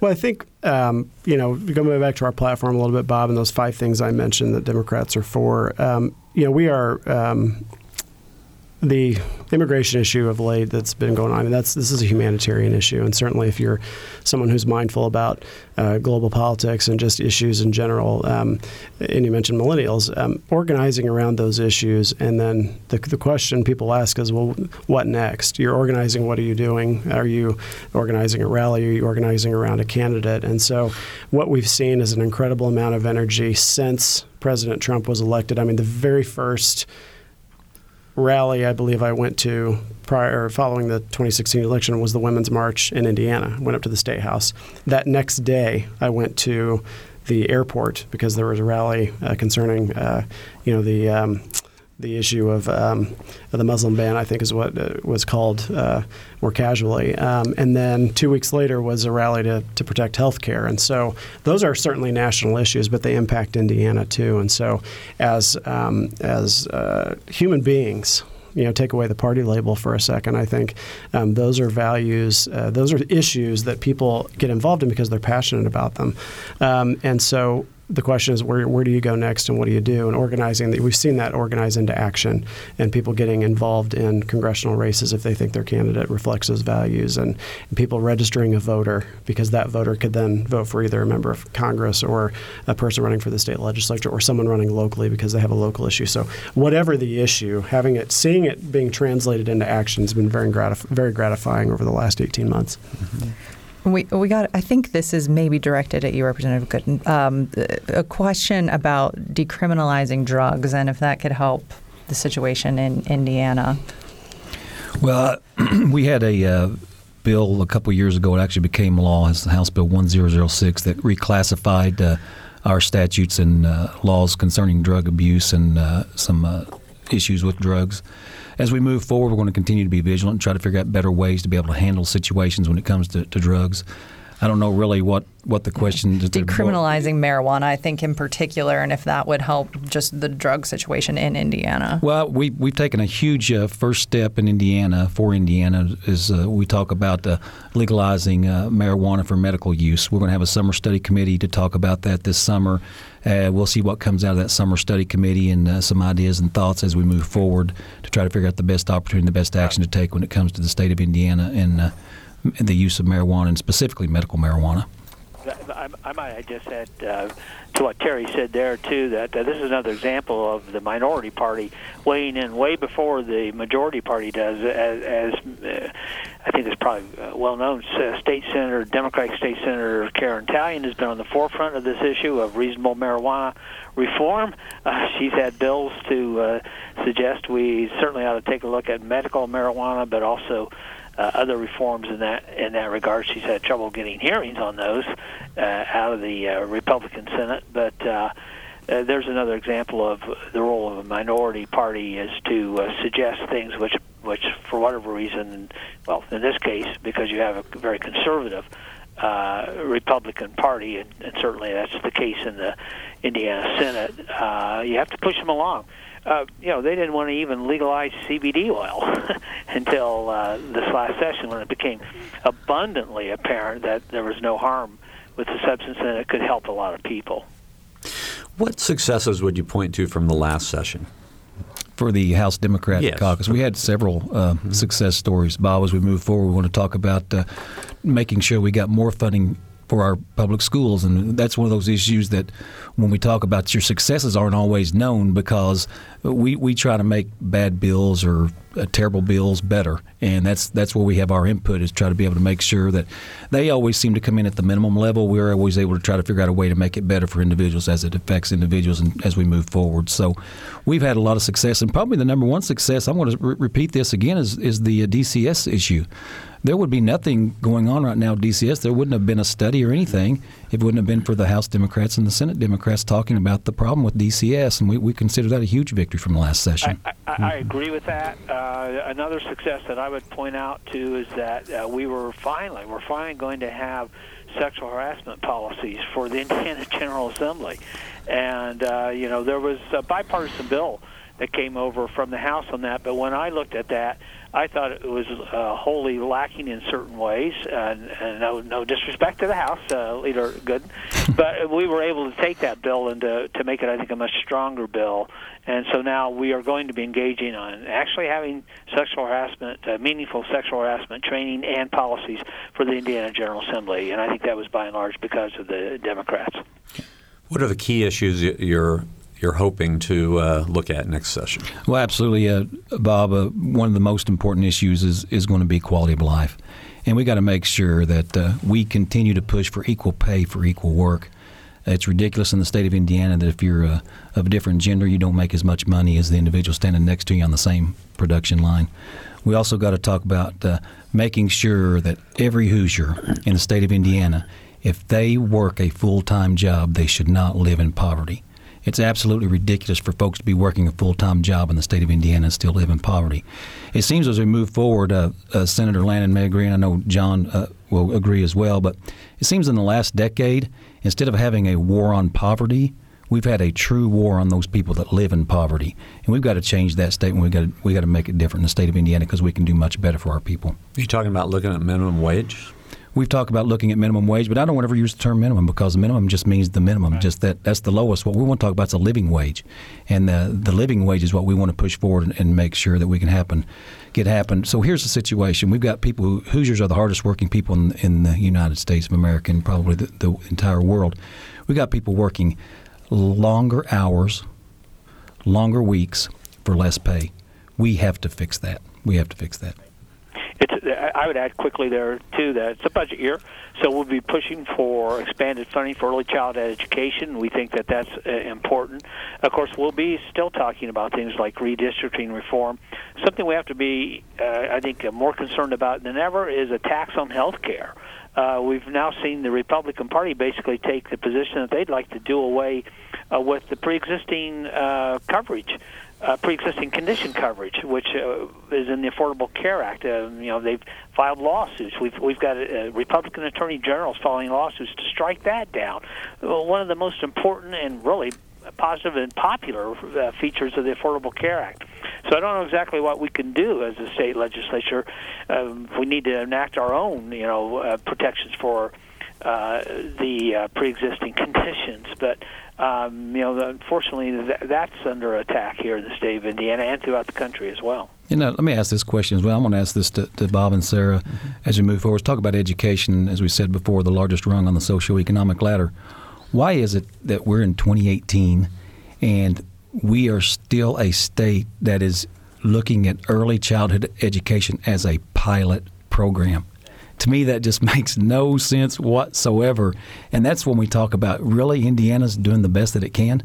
Well, I think um, you know going back to our platform a little bit, Bob, and those five things I mentioned that Democrats are for. Um, you know, we are um, the immigration issue of late that's been going on. I mean, that's this is a humanitarian issue, and certainly if you're someone who's mindful about uh, global politics and just issues in general, um, and you mentioned millennials, um, organizing around those issues, and then the, the question people ask is, well, what next? You're organizing. What are you doing? Are you organizing a rally? Are you organizing around a candidate? And so, what we've seen is an incredible amount of energy since President Trump was elected. I mean, the very first rally I believe I went to prior following the 2016 election was the Women's March in Indiana. Went up to the State House. That next day, I went to the airport because there was a rally uh, concerning, uh, you know, the um, the issue of, um, of, the Muslim ban, I think is what uh, was called uh, more casually. Um, and then two weeks later was a rally to, to protect health care. And so those are certainly national issues, but they impact Indiana too. And so as, um, as uh, human beings, you know, take away the party label for a second. I think um, those are values, uh, those are issues that people get involved in because they're passionate about them. Um, and so the question is where, where do you go next and what do you do? And organizing that we've seen that organize into action and people getting involved in congressional races if they think their candidate reflects those values and, and, people registering a voter because that voter could then vote for either a member of congress or a person running for the state legislature or someone running locally because they have a local issue. So whatever the issue having it seeing it being translated into action has been very, gratif- very gratifying over the last 18 months. Mm-hmm. We, we got. I think this is maybe directed at you, Representative Goodin. Um, a question about decriminalizing drugs and if that could help the situation in Indiana. Well, we had a uh, bill a couple years ago. It actually became law. It's House Bill 1006 that reclassified uh, our statutes and uh, laws concerning drug abuse and uh, some uh, issues with drugs as we move forward, we're going to continue to be vigilant and try to figure out better ways to be able to handle situations when it comes to, to drugs. I don't know really what, what the question is. Decriminalizing marijuana, I think, in particular, and if that would help just the drug situation in Indiana. Well, we, we've taken a huge uh, first step in Indiana for Indiana is uh, we talk about uh, legalizing uh, marijuana for medical use. We're going to have a summer study committee to talk about that this summer. Uh, we'll see what comes out of that summer study committee and uh, some ideas and thoughts as we move forward to try to figure out the best opportunity, the best action to take when it comes to the state of Indiana and uh, the use of marijuana and specifically medical marijuana. I, I might just add uh, to what Terry said there too that uh, this is another example of the minority party weighing in way before the majority party does. As, as uh, I think it's probably well known, uh, State Senator, Democratic State Senator Karen Tallian has been on the forefront of this issue of reasonable marijuana reform. Uh, she's had bills to uh, suggest we certainly ought to take a look at medical marijuana, but also uh, other reforms in that in that regard. She's had trouble getting hearings on those uh, out of the uh, Republican Senate, but. Uh, uh, there's another example of the role of a minority party is to uh, suggest things which, which, for whatever reason, well, in this case, because you have a very conservative uh, Republican Party, and, and certainly that's the case in the Indiana Senate, uh, you have to push them along uh, you know, they didn't want to even legalize CBD oil until uh, this last session when it became abundantly apparent that there was no harm with the substance and it could help a lot of people. What successes would you point to from the last session? For the House Democrat yes. caucus, we had several uh, mm-hmm. success stories. Bob, as we move forward, we want to talk about uh, making sure we got more funding for our public schools. And that's one of those issues that when we talk about your successes aren't always known because we, we try to make bad bills or uh, terrible bills better. And that's that's where we have our input is try to be able to make sure that they always seem to come in at the minimum level. We're always able to try to figure out a way to make it better for individuals as it affects individuals and as we move forward. So we've had a lot of success. And probably the number one success, I'm going to re- repeat this again, is, is the uh, DCS issue there would be nothing going on right now at DCS. There wouldn't have been a study or anything it wouldn't have been for the House Democrats and the Senate Democrats talking about the problem with DCS, and we, we consider that a huge victory from the last session. I, I, I agree with that. Uh, another success that I would point out too is that uh, we were finally we're finally going to have sexual harassment policies for the Indiana General Assembly, and uh, you know there was a bipartisan bill that came over from the House on that. But when I looked at that, I thought it was uh, wholly lacking in certain ways. And, and no, no disrespect to the House, uh, Leader Good, but we were able to take that bill and to, to make it, I think, a much stronger bill. And so now we are going to be engaging on actually having sexual harassment, uh, meaningful sexual harassment training and policies for the Indiana General Assembly. And I think that was by and large because of the Democrats. What are the key issues you're you're hoping to uh, look at next session? Well, absolutely, uh, Bob. Uh, one of the most important issues is is going to be quality of life, and we got to make sure that uh, we continue to push for equal pay for equal work. It's ridiculous in the state of Indiana that if you're uh, of a different gender, you don't make as much money as the individual standing next to you on the same production line. We also got to talk about uh, making sure that every Hoosier in the state of Indiana, if they work a full time job, they should not live in poverty. It's absolutely ridiculous for folks to be working a full time job in the state of Indiana and still live in poverty. It seems as we move forward, uh, uh, Senator Lanane may agree, and I know John uh, will agree as well, but it seems in the last decade, instead of having a war on poverty, we've had a true war on those people that live in poverty, and we've got to change that statement. We got to, we got to make it different in the state of Indiana because we can do much better for our people. Are you talking about looking at minimum wage? We've talked about looking at minimum wage, but I don't want to ever use the term minimum because minimum just means the minimum, right. just that that's the lowest. What we want to talk about is a living wage, and the the living wage is what we want to push forward and, and make sure that we can happen, get happen. So here's the situation: we've got people who Hoosiers are the hardest working people in, in the United States of America and probably the, the entire world. We've got people working longer hours, longer weeks for less pay. We have to fix that. We have to fix that. It's, I would add quickly there too that it's a budget year, so we'll be pushing for expanded funding for early childhood education. We think that that's uh, important. Of course, we'll be still talking about things like redistricting reform. Something we have to be, uh, I think, uh, more concerned about than ever is a tax on health care. Uh, we've now seen the Republican Party basically take the position that they'd like to do away uh, with the pre-existing uh, coverage uh, pre-existing condition coverage, which uh, is in the Affordable Care Act. Uh, you know, they've filed lawsuits. We've we've got uh, Republican attorney generals filing lawsuits to strike that down. Well, one of the most important and really positive and popular uh, features of the Affordable Care Act. So I don't know exactly what we can do as a state legislature. Um, we need to enact our own, you know, uh, protections for uh, the uh, pre-existing conditions, but um, you know, unfortunately, that's under attack here in the state of Indiana and throughout the country as well. You know, let me ask this question as well. I'm going to ask this to, to Bob and Sarah mm-hmm. as we move forward. Let's talk about education, as we said before, the largest rung on the socioeconomic ladder. Why is it that we're in 2018 and we are still a state that is looking at early childhood education as a pilot program? To me, that just makes no sense whatsoever. And that's when we talk about really Indiana's doing the best that it can.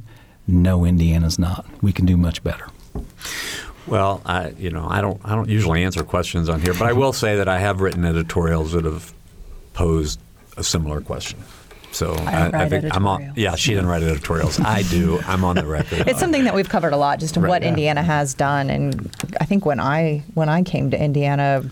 No, Indiana's not. We can do much better. Well, I you know I don't I don't usually answer questions on here, but I will say that I have written editorials that have posed a similar question. So I, I, I think I'm on. Yeah, she didn't write editorials. I do. I'm on the record. It's something that we've covered a lot, just right, what yeah. Indiana has done. And I think when I when I came to Indiana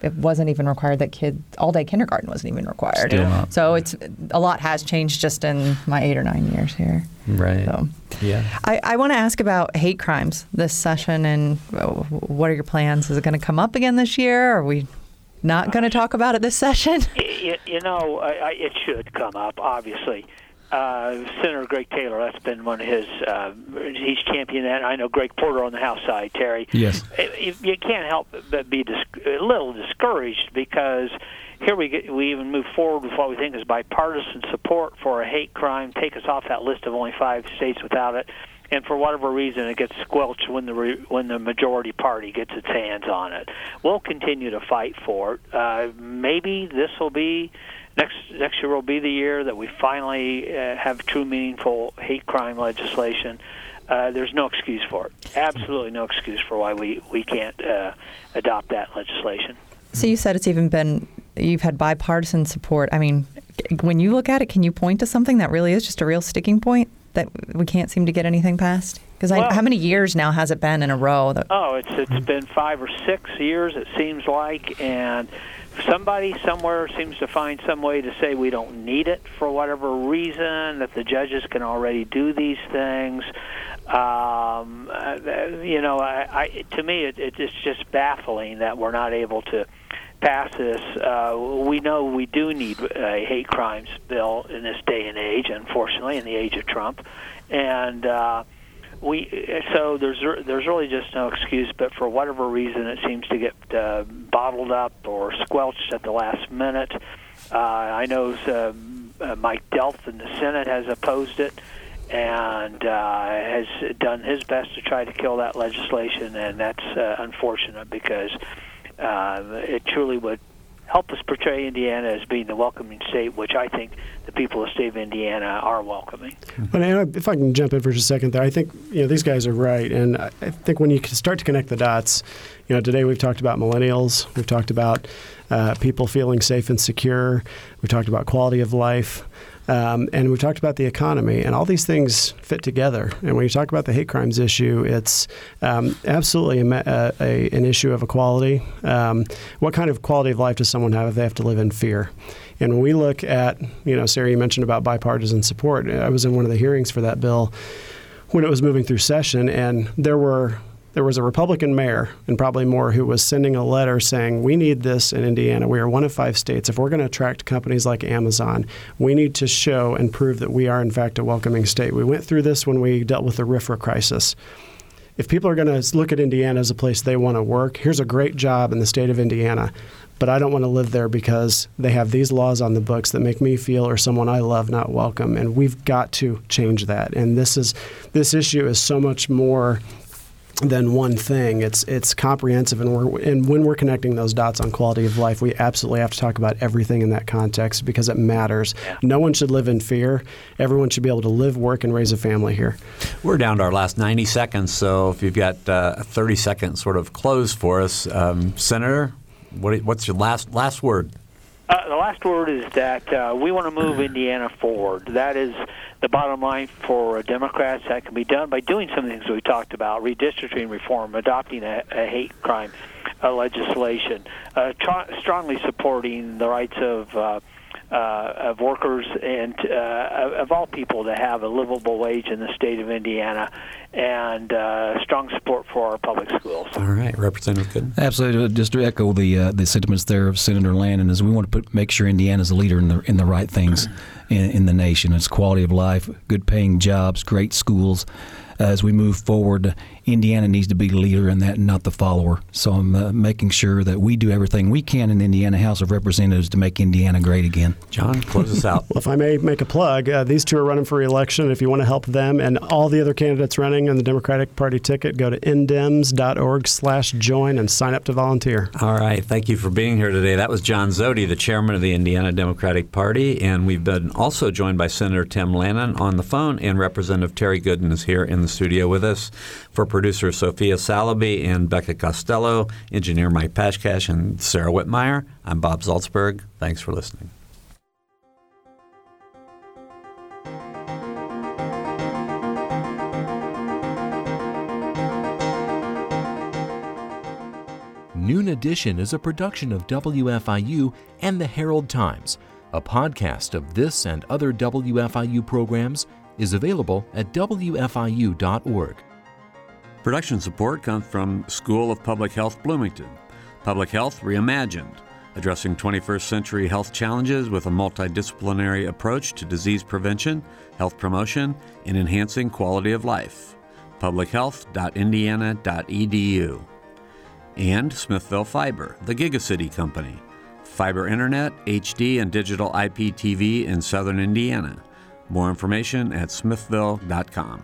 it wasn't even required that kids all day kindergarten wasn't even required. Still not. So it's a lot has changed just in my eight or nine years here. Right. So, yeah. I, I want to ask about hate crimes this session and uh, what are your plans? Is it going to come up again this year? Or Are we not going to talk about it this session? You, you know, I, it should come up, obviously uh, Senator Greg Taylor. That's been one of his. Uh, he's championed that. I know Greg Porter on the House side. Terry. Yes. You, you can't help but be dis- a little discouraged because here we get, we even move forward with what we think is bipartisan support for a hate crime. Take us off that list of only five states without it. And for whatever reason, it gets squelched when the re- when the majority party gets its hands on it. We'll continue to fight for it. Uh, maybe this will be next next year will be the year that we finally uh, have true meaningful hate crime legislation. Uh, there's no excuse for it. Absolutely no excuse for why we we can't uh, adopt that legislation. So you said it's even been you've had bipartisan support. I mean, when you look at it, can you point to something that really is just a real sticking point that we can't seem to get anything passed? Because well, how many years now has it been in a row? That- oh, it's it's been five or six years. It seems like, and somebody somewhere seems to find some way to say we don't need it for whatever reason, that the judges can already do these things. Um, uh, you know, I, I, to me, it, it's just baffling that we're not able to pass this. Uh, we know we do need a hate crimes bill in this day and age, unfortunately, in the age of Trump, and. Uh, we so there's there's really just no excuse, but for whatever reason, it seems to get uh, bottled up or squelched at the last minute. Uh, I know uh, uh, Mike Delph in the Senate has opposed it and uh, has done his best to try to kill that legislation, and that's uh, unfortunate because uh, it truly would help us portray Indiana as being the welcoming state, which I think the people of the state of Indiana are welcoming. But if I can jump in for just a second there, I think you know these guys are right, and I think when you start to connect the dots, you know, today we've talked about millennials, we've talked about uh, people feeling safe and secure, we've talked about quality of life. Um, and we've talked about the economy, and all these things fit together. And when you talk about the hate crimes issue, it's um, absolutely a, a, a, an issue of equality. Um, what kind of quality of life does someone have if they have to live in fear? And when we look at, you know, Sarah, you mentioned about bipartisan support. I was in one of the hearings for that bill when it was moving through session, and there were there was a Republican mayor, and probably more, who was sending a letter saying, We need this in Indiana. We are one of five states. If we're going to attract companies like Amazon, we need to show and prove that we are, in fact, a welcoming state. We went through this when we dealt with the RFRA crisis. If people are going to look at Indiana as a place they want to work, here's a great job in the state of Indiana but I don't want to live there because they have these laws on the books that make me feel or someone I love not welcome and we've got to change that and this is this issue is so much more than one thing. It's it's comprehensive, and we're and when we're connecting those dots on quality of life, we absolutely have to talk about everything in that context because it matters. Yeah. No one should live in fear. Everyone should be able to live, work, and raise a family here. We're down to our last 90 seconds, so if you've got uh, a 30 second sort of close for us, um, Senator, what, what's your last last word? Uh, the last word is that uh, we want to move Indiana forward. That is the bottom line for Democrats. That can be done by doing some of the things we talked about: redistricting reform, adopting a, a hate crime uh, legislation, uh, tr- strongly supporting the rights of. Uh, uh, of workers and uh, of all people to have a livable wage in the state of Indiana, and uh, strong support for our public schools. All right, Representative Good. Absolutely, just to echo the uh, the sentiments there of Senator Lanane, is we want to put, make sure Indiana is a leader in the in the right things in, in the nation. It's quality of life, good paying jobs, great schools as we move forward, Indiana needs to be the leader in that and not the follower. So I'm uh, making sure that we do everything we can in the Indiana House of Representatives to make Indiana great again. John, close us out. well, if I may make a plug, uh, these two are running for re-election. If you want to help them and all the other candidates running on the Democratic Party ticket, go to indems.org slash join and sign up to volunteer. All right. Thank you for being here today. That was John Zody, the chairman of the Indiana Democratic Party. And we've been also joined by Senator Tim Lanane on the phone, and Representative Terry Goodin is here in the studio with us. For producer Sophia Salaby and Becca Costello, engineer Mike Pashkash, and Sarah Wittmeyer, I'm Bob Zaltsberg. Thanks for listening. Noon Edition is a production of WFIU and the Herald Times. A podcast of this and other WFIU programs is available at WFIU.org. Production support comes from School of Public Health Bloomington. Public Health Reimagined, addressing 21st century health challenges with a multidisciplinary approach to disease prevention, health promotion, and enhancing quality of life. publichealth.indiana.edu. And Smithville Fiber, the Gigacity Company. Fiber Internet, HD, and digital IPTV in southern Indiana. More information at smithville.com.